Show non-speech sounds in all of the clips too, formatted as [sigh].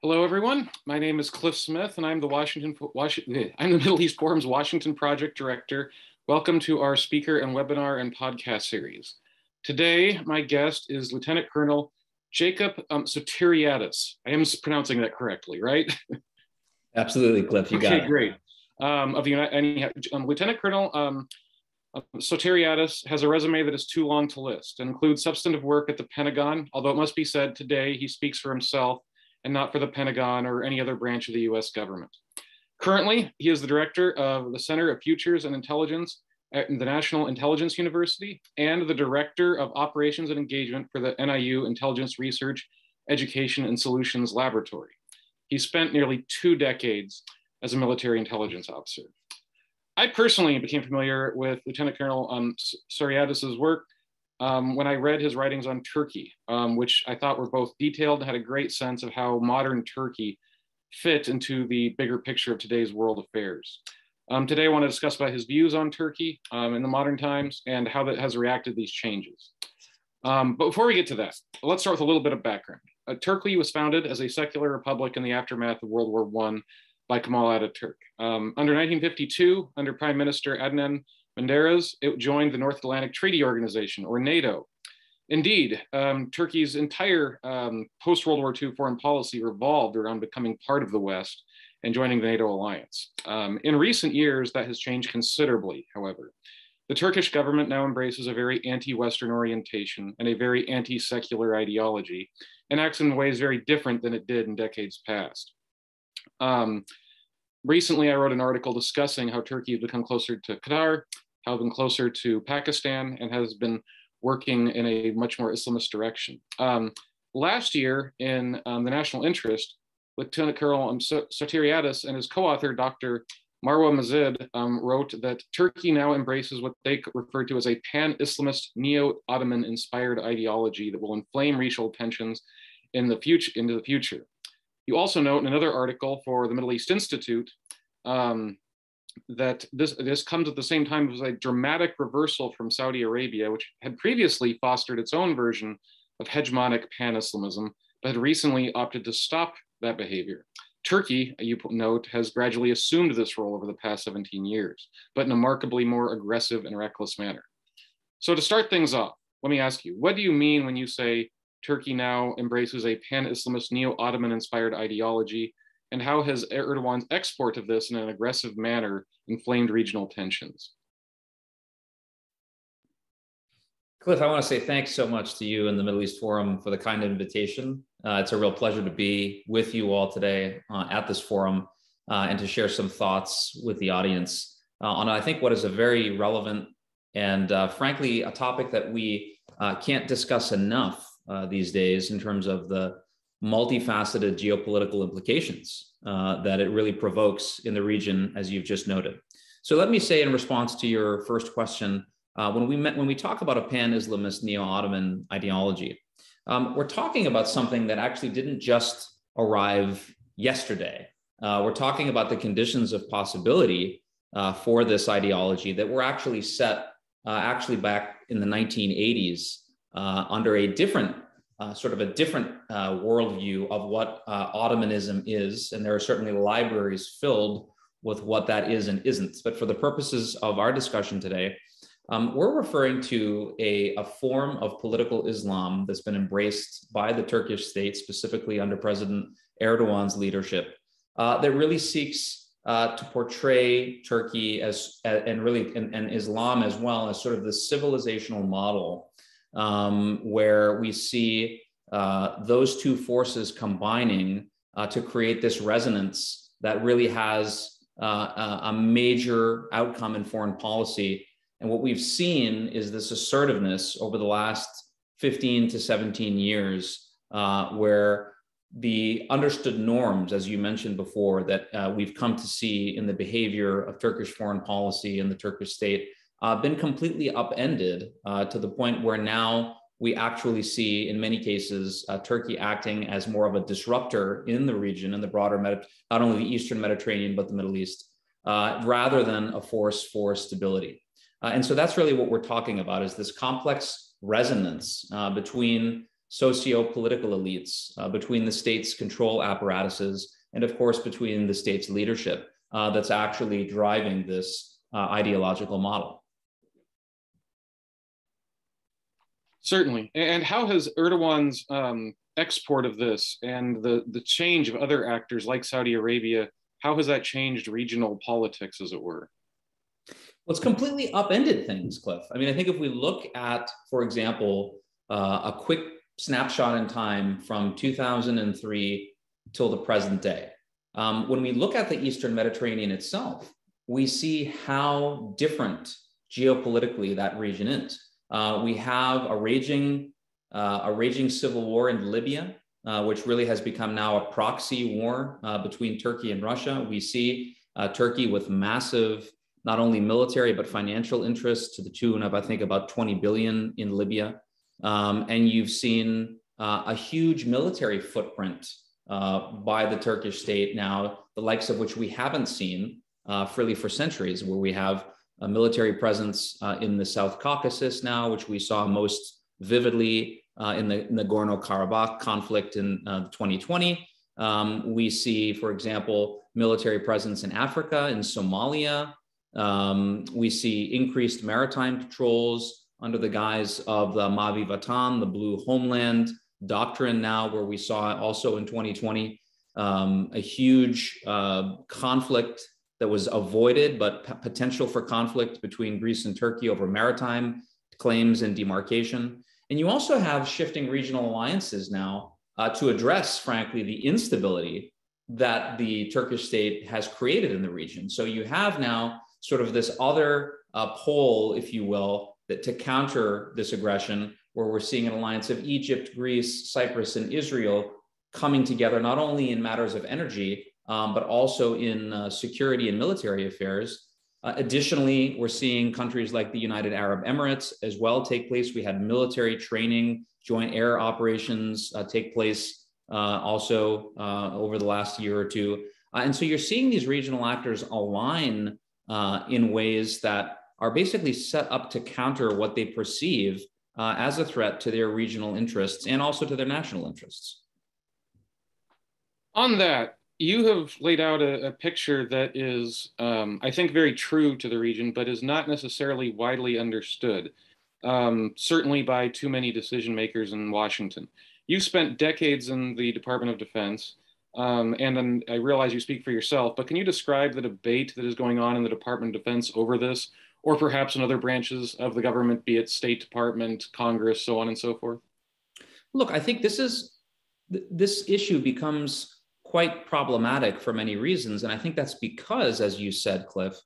Hello, everyone. My name is Cliff Smith, and I'm the Washington, Washington [laughs] I'm the Middle East Forum's Washington Project Director. Welcome to our speaker and webinar and podcast series. Today, my guest is Lieutenant Colonel Jacob um, Sotiriadis. I am pronouncing that correctly, right? [laughs] Absolutely, Cliff. You okay, got it. great. Um, of the United, um, Lieutenant Colonel um, uh, Sotiriadis has a resume that is too long to list and includes substantive work at the Pentagon, although it must be said today he speaks for himself and not for the Pentagon or any other branch of the US government. Currently, he is the director of the Center of Futures and Intelligence at the National Intelligence University and the director of operations and engagement for the NIU Intelligence Research, Education and Solutions Laboratory. He spent nearly two decades as a military intelligence officer. I personally became familiar with Lieutenant Colonel um, work um, when I read his writings on Turkey, um, which I thought were both detailed and had a great sense of how modern Turkey fit into the bigger picture of today's world affairs. Um, today, I want to discuss about his views on Turkey um, in the modern times and how that has reacted these changes. Um, but before we get to that, let's start with a little bit of background. Uh, Turkey was founded as a secular republic in the aftermath of World War I by Kemal Ataturk. Um, under 1952, under Prime Minister Adnan Menderes, it joined the North Atlantic Treaty Organization, or NATO. Indeed, um, Turkey's entire um, post World War II foreign policy revolved around becoming part of the West and joining the NATO alliance. Um, in recent years, that has changed considerably, however. The Turkish government now embraces a very anti Western orientation and a very anti secular ideology and acts in ways very different than it did in decades past. Um, recently, I wrote an article discussing how Turkey has become closer to Qatar, it's been closer to Pakistan, and has been working in a much more Islamist direction. Um, last year, in um, the national interest, Lieutenant Colonel um, Sotiriadis and his co-author, Dr. Marwa Maziad, um, wrote that Turkey now embraces what they refer to as a pan-Islamist, neo-Ottoman inspired ideology that will inflame racial tensions in the future, into the future. You also note in another article for the Middle East Institute um, that this, this comes at the same time as a dramatic reversal from Saudi Arabia, which had previously fostered its own version of hegemonic pan-Islamism, but had recently opted to stop that behavior. Turkey, you note, has gradually assumed this role over the past 17 years, but in a markedly more aggressive and reckless manner. So to start things off, let me ask you, what do you mean when you say Turkey now embraces a pan-Islamist neo-Ottoman inspired ideology? And how has Erdogan's export of this in an aggressive manner inflamed regional tensions? Cliff, I want to say thanks so much to you and the Middle East Forum for the kind invitation. Uh, it's a real pleasure to be with you all today uh, at this forum uh, and to share some thoughts with the audience uh, on, I think, what is a very relevant and, uh, frankly, a topic that we uh, can't discuss enough these days in terms of the multifaceted geopolitical implications uh, that it really provokes in the region, as you've just noted. So let me say in response to your first question, uh, when we met, when we talk about a pan-Islamist neo-Ottoman ideology, um, we're talking about something that actually didn't just arrive yesterday. Uh, we're talking about the conditions of possibility uh, for this ideology that were actually set uh, actually back in the 1980s uh, under a different uh, sort of a different uh, worldview of what uh, Ottomanism is. And there are certainly libraries filled with what that is and isn't. But for the purposes of our discussion today, um, we're referring to a, a, form of political Islam that's been embraced by the Turkish state, specifically under President Erdogan's leadership, uh, that really seeks uh, to portray Turkey as, and really, and, and Islam as well as sort of the civilizational model um, where we see uh, those two forces combining uh, to create this resonance that really has uh, a major outcome in foreign policy. And what we've seen is this assertiveness over the last 15 to 17 years, uh, where the understood norms, as you mentioned before, that uh, we've come to see in the behavior of Turkish foreign policy and the Turkish state uh, been completely upended uh, to the point where now we actually see, in many cases, uh, Turkey acting as more of a disruptor in the region, and the broader, Medi- not only the Eastern Mediterranean, but the Middle East, uh, rather than a force for stability. Uh, and so that's really what we're talking about is this complex resonance uh, between socio-political elites, between the state's control apparatuses, and of course between the state's leadership that's actually driving this ideological model. Certainly. And how has Erdogan's um, export of this and the, the change of other actors like Saudi Arabia, how has that changed regional politics, as it were? Well, it's completely upended things, Cliff. I mean, I think if we look at, for example, uh, a quick snapshot in time from 2003 till the present day, um, when we look at the Eastern Mediterranean itself, we see how different geopolitically that region is. Uh, we have a raging, uh, a raging civil war in Libya, uh, which really has become now a proxy war uh, between Turkey and Russia. We see uh, Turkey with massive, not only military but financial interests to the tune of I think about 20 billion in Libya, um, and you've seen uh, a huge military footprint by the Turkish state now, the likes of which we haven't seen really for centuries, where we have a military presence uh, in the South Caucasus now, which we saw most vividly uh, in the Nagorno Karabakh conflict in uh, 2020. Um, we see, for example, military presence in Africa, in Somalia. Um, we see increased maritime patrols under the guise of the Mavi Vatan, the Blue Homeland doctrine now, where we saw also in 2020 um, a huge uh, conflict that was avoided, but p- potential for conflict between Greece and Turkey over maritime claims and demarcation. And you also have shifting regional alliances now uh, to address, frankly, the instability that the Turkish state has created in the region. So you have now sort of this other uh, pole, if you will, that to counter this aggression, where we're seeing an alliance of Egypt, Greece, Cyprus, and Israel coming together not only in matters of energy, um, but also in uh, security and military affairs. Uh, additionally, we're seeing countries like the United Arab Emirates as well take place. We had military training, joint air operations uh, take place uh, also uh, over the last year or two. Uh, and so you're seeing these regional actors align in ways that are basically set up to counter what they perceive as a threat to their regional interests and also to their national interests. On that, you have laid out a, a picture that is, um, I think, very true to the region, but is not necessarily widely understood, um, certainly by too many decision makers in Washington. You spent decades in the Department of Defense, um, and then I realize you speak for yourself, but can you describe the debate that is going on in the Department of Defense over this, or perhaps in other branches of the government, be it State Department, Congress, so on and so forth? Look, I think this is this issue becomes quite problematic for many reasons. And I think that's because, as you said, Cliff,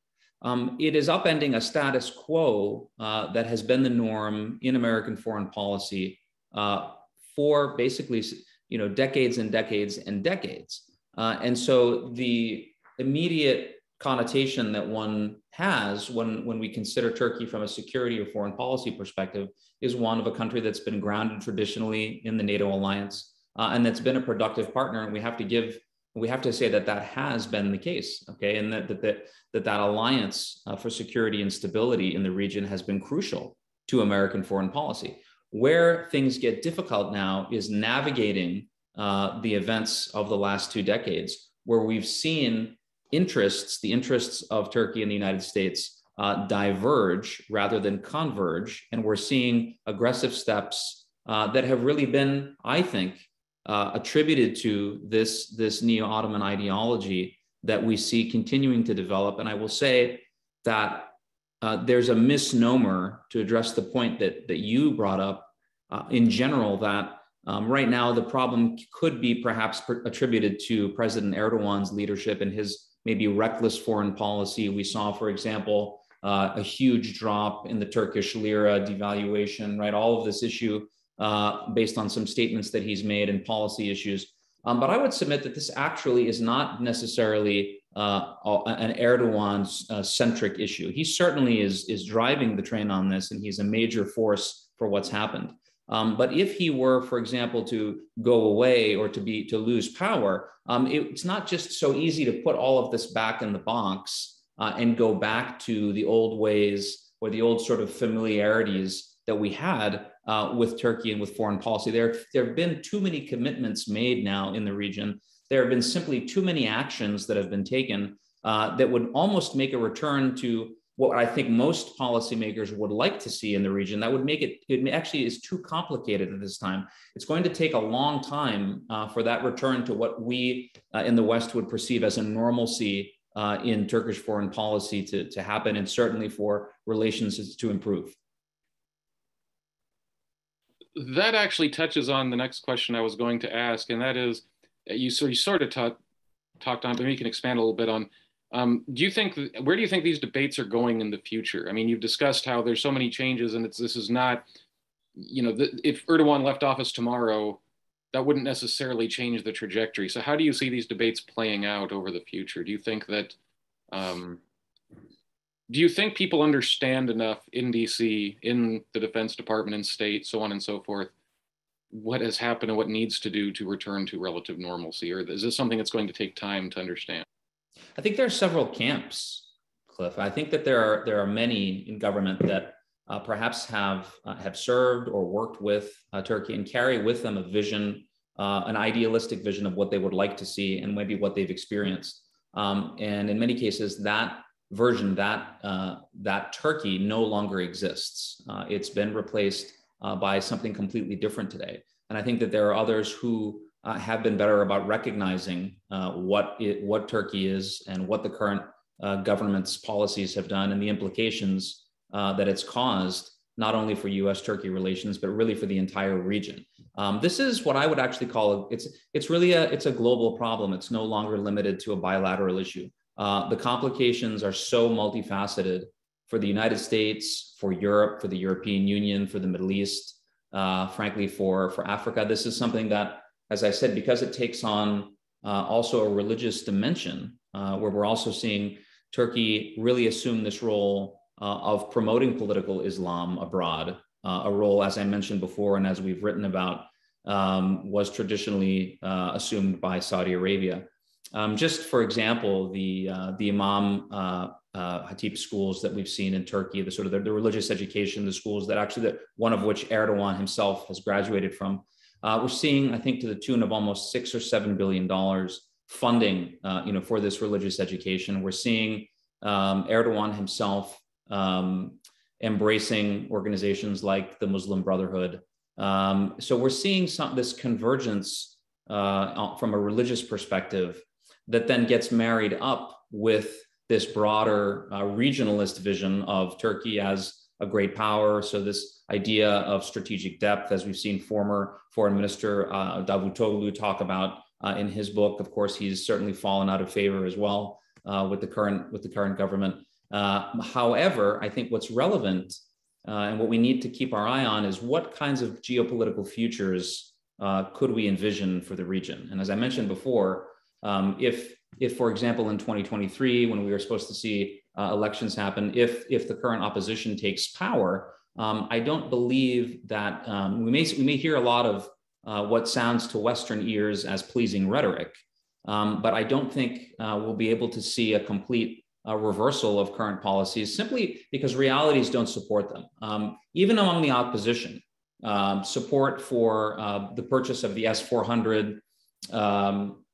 um, it is upending a status quo uh, that has been the norm in American foreign policy uh, for basically, you know, decades and decades and decades. Uh, and so the immediate connotation that one has when, when we consider Turkey from a security or foreign policy perspective is one of a country that's been grounded traditionally in the NATO alliance, uh, and that's been a productive partner. And we have to give, we have to say that that has been the case, okay, and that that that that, that alliance uh, for security and stability in the region has been crucial to American foreign policy. Where things get difficult now is navigating uh, the events of the last two decades, where we've seen interests, the interests of Turkey and the United States, uh, diverge rather than converge. And we're seeing aggressive steps uh, that have really been, I think, uh, attributed to this, this neo Ottoman ideology that we see continuing to develop. And I will say that uh, there's a misnomer to address the point that, that you brought up uh, in general that um, right now the problem could be perhaps per- attributed to President Erdogan's leadership and his maybe reckless foreign policy. We saw, for example, uh, a huge drop in the Turkish lira devaluation, right? All of this issue uh, based on some statements that he's made and policy issues. Um, but I would submit that this actually is not necessarily uh, an Erdogan uh, centric issue. He certainly is, is driving the train on this, and he's a major force for what's happened. Um, but if he were, for example, to go away or to be to lose power, um, it, it's not just so easy to put all of this back in the box uh, and go back to the old ways or the old sort of familiarities that we had uh, with Turkey and with foreign policy. There, there have been too many commitments made now in the region. There have been simply too many actions that have been taken uh, that would almost make a return to what I think most policymakers would like to see in the region. That would make it, it actually is too complicated at this time. It's going to take a long time uh, for that return to what we uh, in the West would perceive as a normalcy uh, in Turkish foreign policy to, to happen, and certainly for relations to improve. That actually touches on the next question I was going to ask, and that is, you, so you sort of talked on, but maybe you can expand a little bit on um, do you think where do you think these debates are going in the future? I mean, you've discussed how there's so many changes, and it's this is not, you know, the, if Erdogan left office tomorrow, that wouldn't necessarily change the trajectory. So, how do you see these debates playing out over the future? Do you think that, um, do you think people understand enough in DC, in the Defense Department, in state, so on and so forth, what has happened and what needs to do to return to relative normalcy, or is this something that's going to take time to understand? I think there are several camps, Cliff. I think that there are there are many in government that uh, perhaps have uh, have served or worked with uh, Turkey and carry with them a vision, uh, an idealistic vision of what they would like to see and maybe what they've experienced. Um, and in many cases, that version, that uh, that Turkey, no longer exists. Uh, it's been replaced by something completely different today. And I think that there are others who uh, have been better about recognizing uh, what it, what Turkey is and what the current uh, government's policies have done and the implications uh, that it's caused not only for U.S.-Turkey relations but really for the entire region. Um, this is what I would actually call it's it's really a it's a global problem. It's no longer limited to a bilateral issue. Uh, the complications are so multifaceted for the United States, for Europe, for the European Union, for the Middle East, uh, frankly, for for Africa. This is something that as I said, because it takes on uh, also a religious dimension, uh, where we're also seeing Turkey really assume this role uh, of promoting political Islam abroad, a role, as I mentioned before, and as we've written about, um, was traditionally assumed by Saudi Arabia. Um, just for example, the uh, the Imam uh, Hatip schools that we've seen in Turkey, the sort of the, the religious education, the schools that actually, the, one of which Erdogan himself has graduated from, uh, we're seeing, I think, to the tune of almost six or seven billion dollars funding, uh, you know, for this religious education. We're seeing um, Erdogan himself um, embracing organizations like the Muslim Brotherhood. Um, so we're seeing some this convergence uh, from a religious perspective that then gets married up with this broader uh, regionalist vision of Turkey as a great power. So this idea of strategic depth, as we've seen former Foreign Minister uh, Davutoglu talk about uh, in his book. Of course, he's certainly fallen out of favor as well uh, with the current with the current government. Uh, however, I think what's relevant uh, and what we need to keep our eye on is what kinds of geopolitical futures uh, could we envision for the region. And as I mentioned before, um, if if, for example, in 2023, when we were supposed to see uh, elections happen, if if the current opposition takes power, um, I don't believe that um, we may we may hear a lot of uh, what sounds to Western ears as pleasing rhetoric, um, but I don't think uh, we'll be able to see a complete uh, reversal of current policies simply because realities don't support them. Um, even among the opposition, um, support for uh, the purchase of the S 400 um,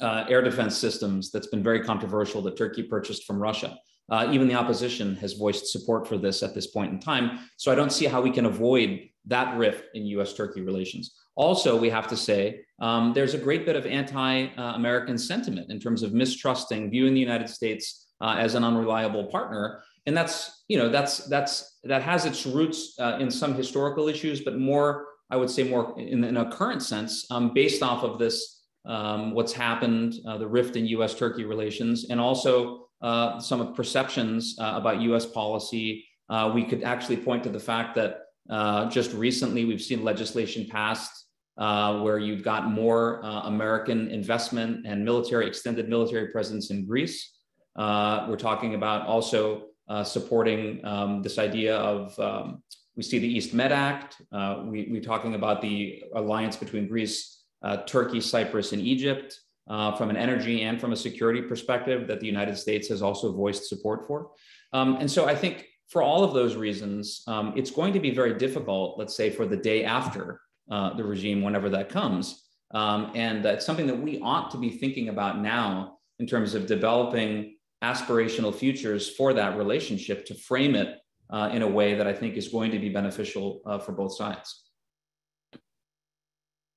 uh, air defense systems that's been very controversial that Turkey purchased from Russia. Uh, even the opposition has voiced support for this at this point in time. So I don't see how we can avoid that rift in US Turkey relations. Also, we have to say um, there's a great bit of anti American sentiment in terms of mistrusting, viewing the United States uh, as an unreliable partner. And that's, you know, that's, that's, that has its roots uh, in some historical issues, but more, I would say, more in, in a current sense, um, based off of this um, what's happened, uh, the rift in US Turkey relations, and also uh, some of perceptions uh, about US policy. Uh, we could actually point to the fact that uh, just recently we've seen legislation passed uh, where you've got more American investment and military, extended military presence in Greece. we're talking about also supporting um, this idea of um, we see the East Med Act. we, we're talking about the alliance between Greece uh, Turkey, Cyprus, and Egypt uh, from an energy and from a security perspective that the United States has also voiced support for. Um, and so I think for all of those reasons, um, it's going to be very difficult, let's say, for the day after uh, the regime, whenever that comes. Um, and that's something that we ought to be thinking about now in terms of developing aspirational futures for that relationship to frame it uh, in a way that I think is going to be beneficial uh, for both sides.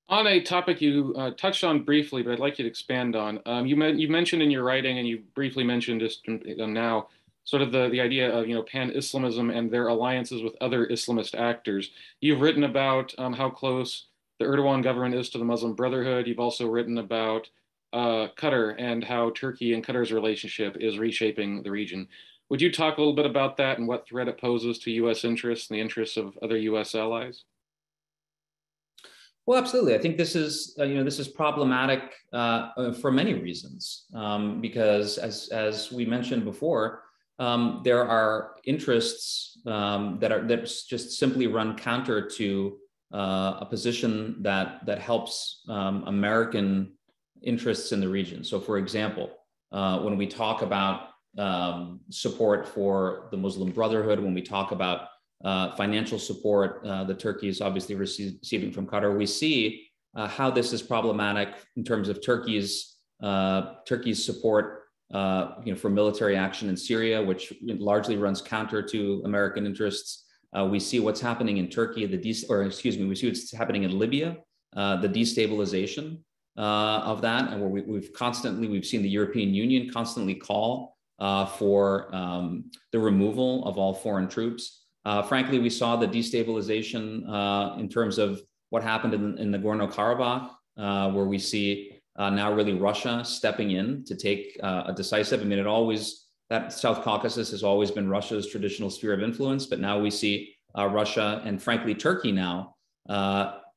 On a topic you uh, touched on briefly, but I'd like you to expand on. Um, you, you, mentioned in your writing, and you briefly mentioned just now, sort of the, the idea of you know pan-Islamism and their alliances with other Islamist actors. You've written about um, how close the Erdogan government is to the Muslim Brotherhood. You've also written about uh, Qatar and how Turkey and Qatar's relationship is reshaping the region. Would you talk a little bit about that and what threat it poses to U.S. interests and the interests of other U.S. allies? Well, absolutely. I think this is uh, you know this is problematic uh, uh, for many reasons um, because as as we mentioned before, um, there are interests um, that are that just simply run counter to uh, a position that that helps um, American interests in the region. So, for example, uh, when we talk about um, support for the Muslim Brotherhood, when we talk about uh, financial support uh, that Turkey is obviously receiving from Qatar. We see uh, how this is problematic in terms of Turkey's uh, Turkey's support, uh, you know, for military action in Syria, which largely runs counter to American interests. We see what's happening in Turkey, the de- or excuse me, we see what's happening in Libya, the destabilization of that, and where we, have constantly we've seen the European Union constantly call for um, the removal of all foreign troops. Uh, frankly, we saw the destabilization uh, in terms of what happened in, in Nagorno Karabakh, uh, where we see uh, now really Russia stepping in to take uh, a decisive. I mean, it always that South Caucasus has always been Russia's traditional sphere of influence, but now we see uh, Russia and frankly Turkey now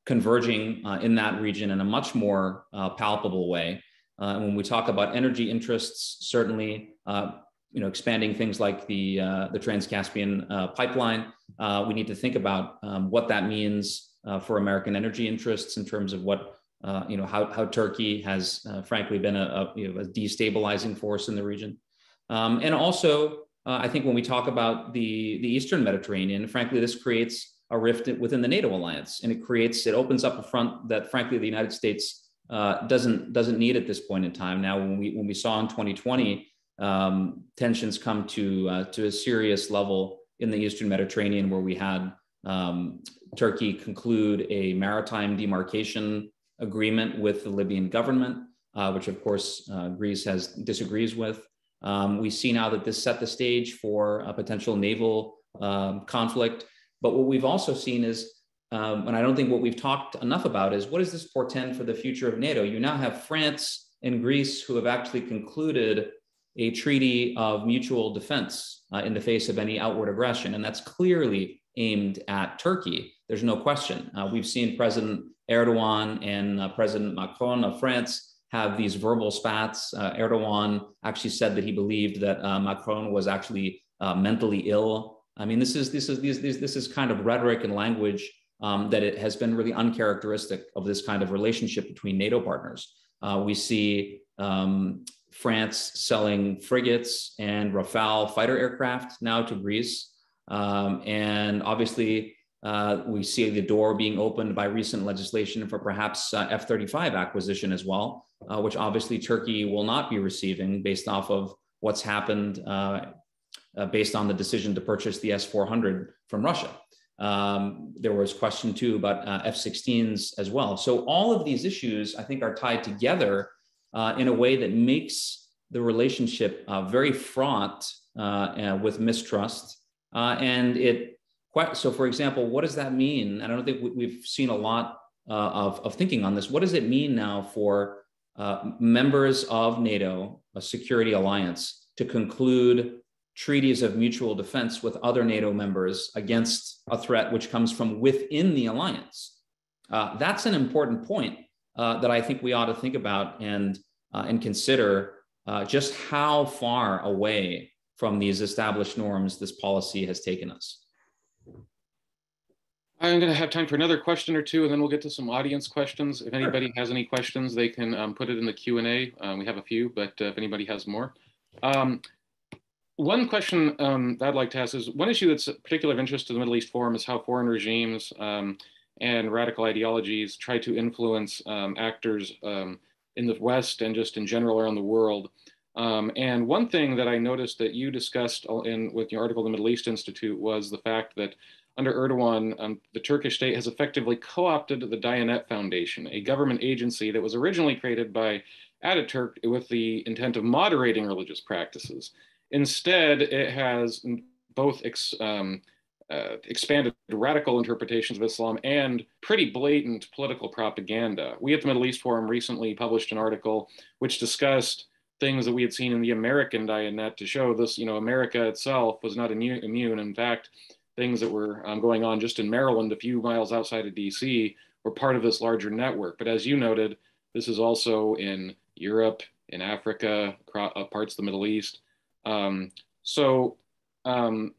converging in that region in a much more palpable way. and when we talk about energy interests, certainly you know, expanding things like the uh, the Trans-Caspian uh, pipeline. Uh, we need to think about um, what that means uh, for American energy interests in terms of what uh, you know how how Turkey has uh, frankly been a, a, you know, a, destabilizing force in the region, um, and also I think when we talk about the the Eastern Mediterranean, frankly, this creates a rift within the NATO alliance, and it creates it opens up a front that frankly the United States doesn't doesn't need at this point in time. Now, when we when we saw in 2020 um, tensions come to uh, to a serious level in the Eastern Mediterranean, where we had um, Turkey conclude a maritime demarcation agreement with the Libyan government, uh, which of course uh, Greece has disagrees with. Um, we see now that this set the stage for a potential naval um, conflict. But what we've also seen is, um, and I don't think what we've talked enough about is what does this portend for the future of NATO? You now have France and Greece who have actually concluded a treaty of mutual defense uh, in the face of any outward aggression. And that's clearly aimed at Turkey. There's no question. Uh, we've seen President Erdogan and uh, President Macron of France have these verbal spats. Uh, Erdogan actually said that he believed that uh, Macron was actually uh, mentally ill. I mean, this is this is this, this is kind of rhetoric and language um, that it has been really uncharacteristic of this kind of relationship between NATO partners. we see um, France selling frigates and Rafale fighter aircraft now to Greece. Um, and obviously, uh, we see the door being opened by recent legislation for perhaps uh, F 35 acquisition as well, uh, which obviously Turkey will not be receiving based off of what's happened uh, uh, based on the decision to purchase the S 400 from Russia. Um, there was question too about uh, F 16s as well. So, all of these issues, I think, are tied together uh, in a way that makes the relationship uh, very fraught uh, with mistrust. Uh, and it, quite, so for example, what does that mean? I don't think we've seen a lot uh, of, of thinking on this. What does it mean now for members of NATO, a security alliance, to conclude treaties of mutual defense with other NATO members against a threat which comes from within the alliance. Uh, that's an important point uh, that I think we ought to think about and uh, and consider uh, just how far away from these established norms this policy has taken us. I'm going to have time for another question or two, and then we'll get to some audience questions. If anybody has any questions, they can um, put it in the Q&A. Um, we have a few, but uh, if anybody has more. Um, one question um, that I'd like to ask is one issue that's particular of interest to the Middle East Forum is how foreign regimes um, and radical ideologies try to influence um, actors um, in the West and just in general around the world. Um, and one thing that I noticed that you discussed in with your article, the Middle East Institute, was the fact that under Erdogan, um, the Turkish state has effectively co-opted the Diyanet Foundation, a government agency that was originally created by Ataturk with the intent of moderating religious practices. Instead, it has both ex, um, uh, expanded radical interpretations of Islam and pretty blatant political propaganda. We at the Middle East Forum recently published an article which discussed things that we had seen in the American Diyanet to show this, you know, America itself was not immune. In fact, things that were um, going on just in Maryland, a few miles outside of DC, were part of this larger network. But as you noted, this is also in Europe, in Africa, uh, parts of the Middle East. Um, so, um,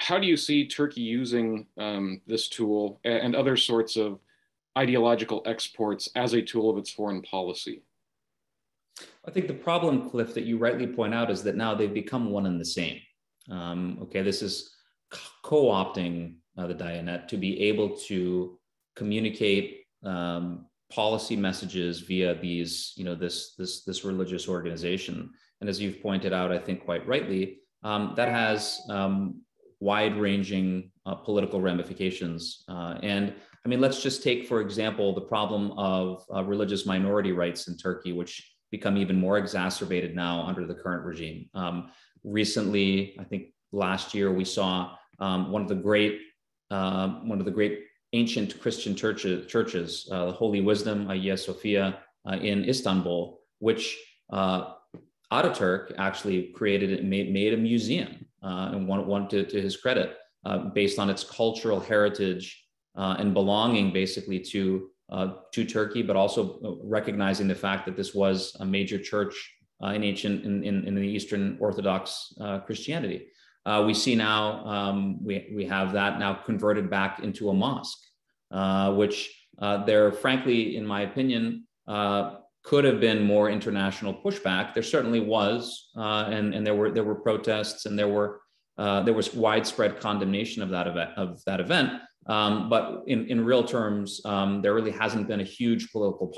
how do you see Turkey using um, this tool and other sorts of ideological exports as a tool of its foreign policy? I think the problem, Cliff, that you rightly point out is that now they've become one and the same. Um, okay, this is co-opting uh, the Diyanet to be able to communicate um, policy messages via these, you know, this this this religious organization. And as you've pointed out, I think quite rightly, um, that has um, wide-ranging uh, political ramifications. Uh, and I mean, let's just take, for example, the problem of uh, religious minority rights in Turkey, which become even more exacerbated now under the current regime. Um, recently, I think last year we saw um, one of the great uh, one of the great ancient Christian churches, churches uh, the Holy Wisdom, Hagia Sophia uh, in Istanbul, which Ataturk actually created and made, made a museum uh, and one, one to, to his credit uh, based on its cultural heritage uh, and belonging basically to to Turkey, but also recognizing the fact that this was a major church in ancient in, in, in, the Eastern Orthodox Christianity. Uh, we see now um, we, we have that now converted back into a mosque, uh, which uh, there, frankly, in my opinion, uh, could have been more international pushback. There certainly was, uh, and, and there were there were protests and there were uh, there was widespread condemnation of that event of that event. Um, but in, in real terms, um, there really hasn't been a huge political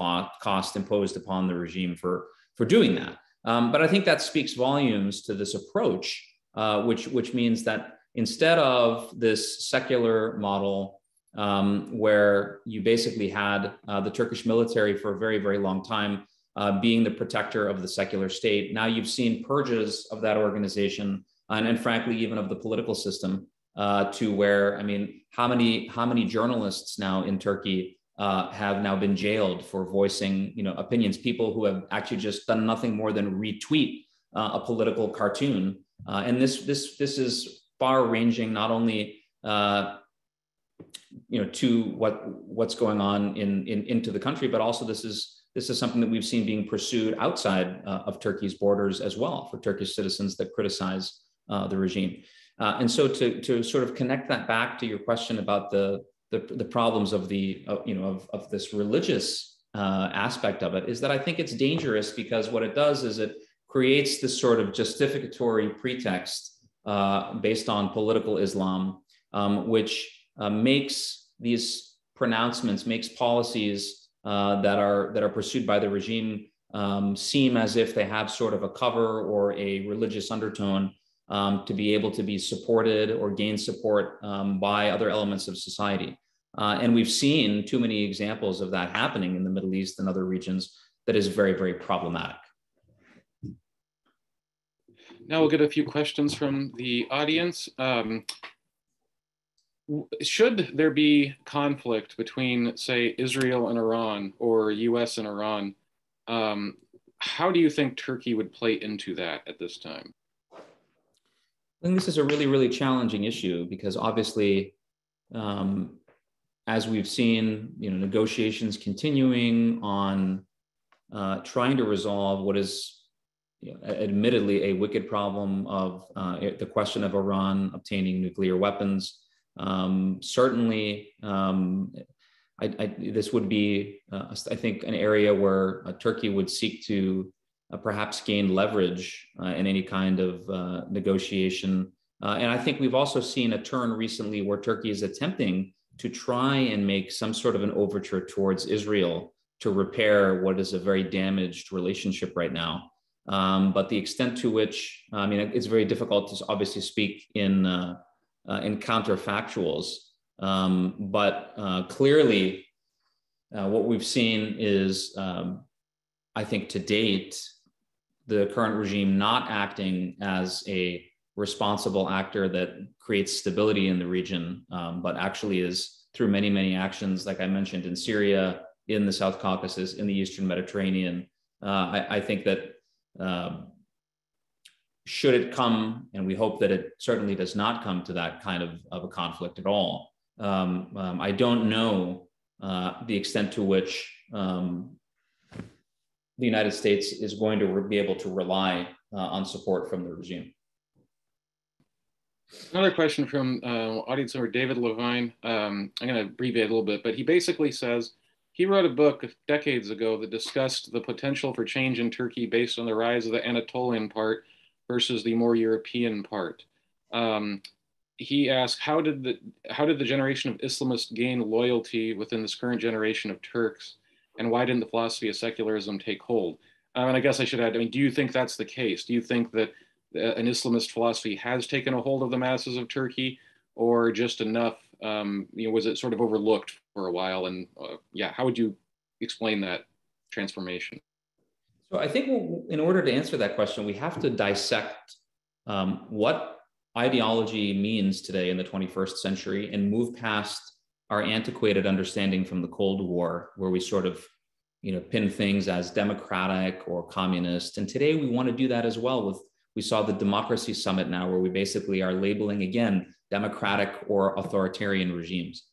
cost imposed upon the regime for for doing that. Um, but I think that speaks volumes to this approach uh, which, which means that instead of this secular model um, where you basically had uh, the Turkish military for a very, very long time uh, being the protector of the secular state. Now you've seen purges of that organization and, and frankly, even of the political system uh, to where, I mean, how many, how many journalists now in Turkey uh, have now been jailed for voicing, you know, opinions, people who have actually just done nothing more than retweet uh, a political cartoon uh, and this this this is far ranging, not only uh, you know to what what's going on in, in into the country, but also this is this is something that we've seen being pursued outside uh, of Turkey's borders as well for Turkish citizens that criticize uh, the regime. Uh, and so to to sort of connect that back to your question about the the, the problems of the you know of, of this religious uh, aspect of it is that I think it's dangerous because what it does is it creates this sort of justificatory pretext uh, based on political Islam, um, which uh, makes these pronouncements, makes policies uh, that are that are pursued by the regime um, seem as if they have sort of a cover or a religious undertone um, to be able to be supported or gain support um, by other elements of society. Uh, and we've seen too many examples of that happening in the Middle East and other regions that is very, very problematic. Now we'll get a few questions from the audience. Um, should there be conflict between, say, Israel and Iran or US and Iran, um, how do you think Turkey would play into that at this time? I think this is a really, really challenging issue because obviously, um, as we've seen, you know, negotiations continuing on uh, trying to resolve what is you know, admittedly a wicked problem of uh, the question of Iran obtaining nuclear weapons. Um, certainly, um, I, I, this would be, uh, I think, an area where uh, Turkey would seek to uh, perhaps gain leverage uh, in any kind of uh, negotiation. Uh, and I think we've also seen a turn recently where Turkey is attempting to try and make some sort of an overture towards Israel to repair what is a very damaged relationship right now. Um, but the extent to which, I mean, it's very difficult to obviously speak in uh, in counterfactuals. Um, but uh, clearly, uh, what we've seen is, um, I think, to date, the current regime not acting as a responsible actor that creates stability in the region, um, but actually is through many, many actions, like I mentioned in Syria, in the South Caucasus, in the Eastern Mediterranean. Uh, I, I, think that um, should it come, and we hope that it certainly does not come to that kind of, of a conflict at all. Um, um, I don't know uh, the extent to which um, the United States is going to re- be able to rely uh, on support from the regime. Another question from uh, audience member David Levine. Um, I'm going to abbreviate a little bit, but he basically says he wrote a book decades ago that discussed the potential for change in Turkey based on the rise of the Anatolian part versus the more European part. Um, he asked, how did the how did the generation of Islamists gain loyalty within this current generation of Turks, and why didn't the philosophy of secularism take hold? Um, and I guess I should add, I mean, do you think that's the case? Do you think that uh, an Islamist philosophy has taken a hold of the masses of Turkey, or just enough? Um, you know, was it sort of overlooked for a while? And uh, yeah, how would you explain that transformation? So I think in order to answer that question, we have to dissect um, what ideology means today in the 21st century and move past our antiquated understanding from the Cold War, where we sort of you know pin things as democratic or communist. And today we want to do that as well with we saw the democracy summit now where we basically are labeling again democratic or authoritarian regimes.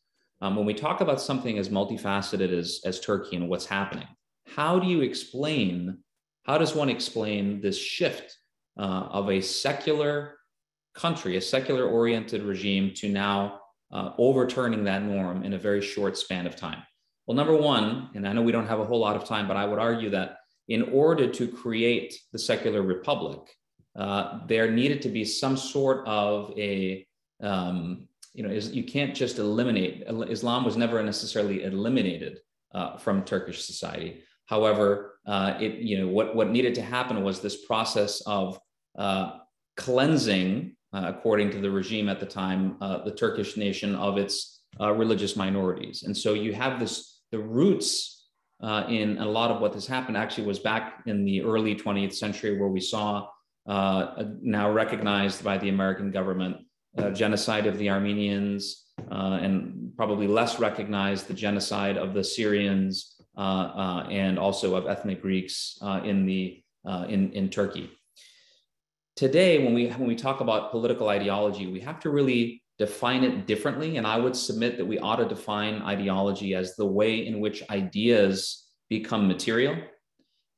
Um, when we talk about something as multifaceted as, as Turkey and what's happening, how do you explain how does one explain this shift uh, of a secular country, a secular oriented regime, to now uh, overturning that norm in a very short span of time? Well, number one, and I know we don't have a whole lot of time, but I would argue that in order to create the secular republic, uh, there needed to be some sort of a um, you know is, you can't just eliminate islam was never necessarily eliminated uh, from turkish society however uh, it you know what what needed to happen was this process of uh, cleansing, uh, according to the regime at the time, uh, the Turkish nation of its uh, religious minorities, and so you have this the roots uh, in a lot of what has happened actually was back in the early 20th century where we saw now recognized by the American government genocide of the Armenians and probably less recognized the genocide of the Assyrians uh, uh, Uh, uh, and also of ethnic Greeks uh, in, the, uh, in, in Turkey. Today, when we, when we talk about political ideology, we have to really define it differently. And I would submit that we ought to define ideology as the way in which ideas become material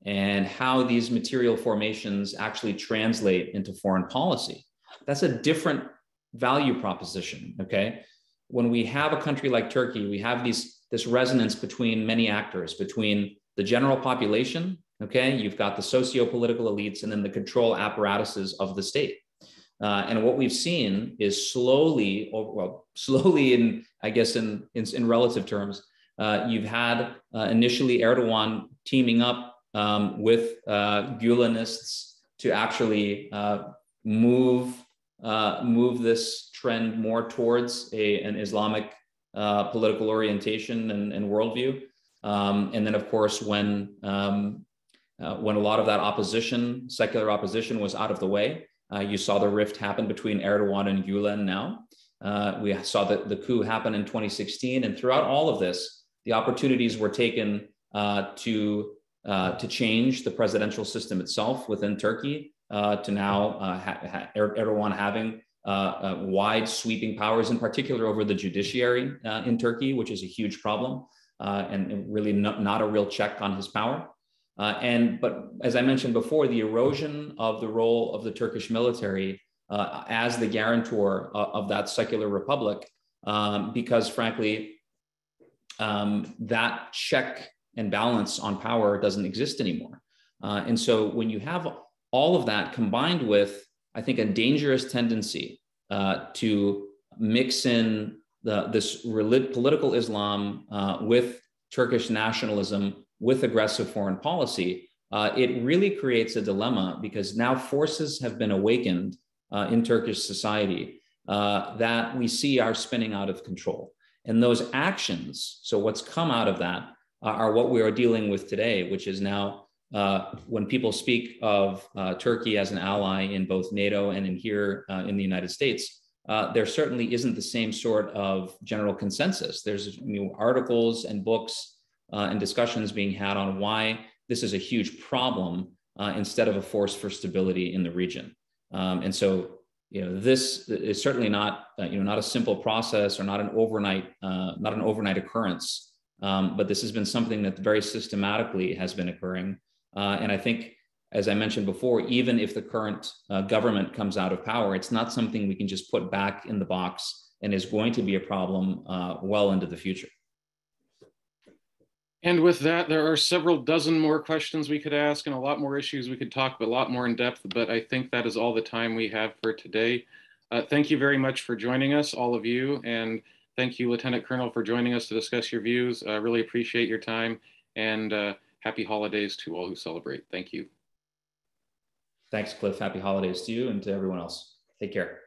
and how these material formations actually translate into foreign policy. That's a different value proposition. Okay. When we have a country like Turkey, we have these this resonance between many actors, between the general population, okay, you've got the socio-political elites, and then the control apparatuses of the state. Uh, and what we've seen is slowly, or, well, [laughs] slowly in, I guess, in, in, in relative terms, uh, you've had uh, initially Erdogan teaming up um, with uh, Gulenists to actually uh, move uh, move this trend more towards a, an Islamic uh, political orientation and, and worldview. Um, and then, of course, when um, uh, when a lot of that opposition, secular opposition, was out of the way, uh, you saw the rift happen between Erdogan and Gulen. Now uh, we saw the, the coup happen in 2016, and throughout all of this, the opportunities were taken uh, to to change the presidential system itself within Turkey. to now ha- ha- Erdogan having uh, uh, wide sweeping powers, in particular over the judiciary uh, in Turkey, which is a huge problem and, and, really not, not, a real check on his power. and but as I mentioned before, the erosion of the role of the Turkish military as the guarantor of that secular republic, um, because frankly, um, that check and balance on power doesn't exist anymore. Uh, and so when you have all of that combined with, I think, a dangerous tendency uh, to mix in the, this political Islam uh, with Turkish nationalism, with aggressive foreign policy, uh, it really creates a dilemma because now forces have been awakened uh, in Turkish society uh, that we see are spinning out of control. And those actions, so what's come out of that, uh, are what we are dealing with today, which is now uh, when people speak of uh, Turkey as an ally in both NATO and in here in the United States, uh, there certainly isn't the same sort of general consensus. There's you know, articles and books uh, and discussions being had on why this is a huge problem uh, instead of a force for stability in the region. Um, and so, you know, this is certainly not, uh, you know, not a simple process or not an overnight, uh, not an overnight occurrence. Um, but this has been something that very systematically has been occurring. And I think as I mentioned before, even if the current uh, government comes out of power, it's not something we can just put back in the box and is going to be a problem uh, well into the future. And with that, there are several dozen more questions we could ask and a lot more issues we could talk about a lot more in depth, but I think that is all the time we have for today. Uh, thank you very much for joining us, all of you, and thank you, Lieutenant Colonel, for joining us to discuss your views. I really appreciate your time, and uh, happy holidays to all who celebrate. Thank you. Thanks, Cliff. Happy holidays to you and to everyone else. Take care.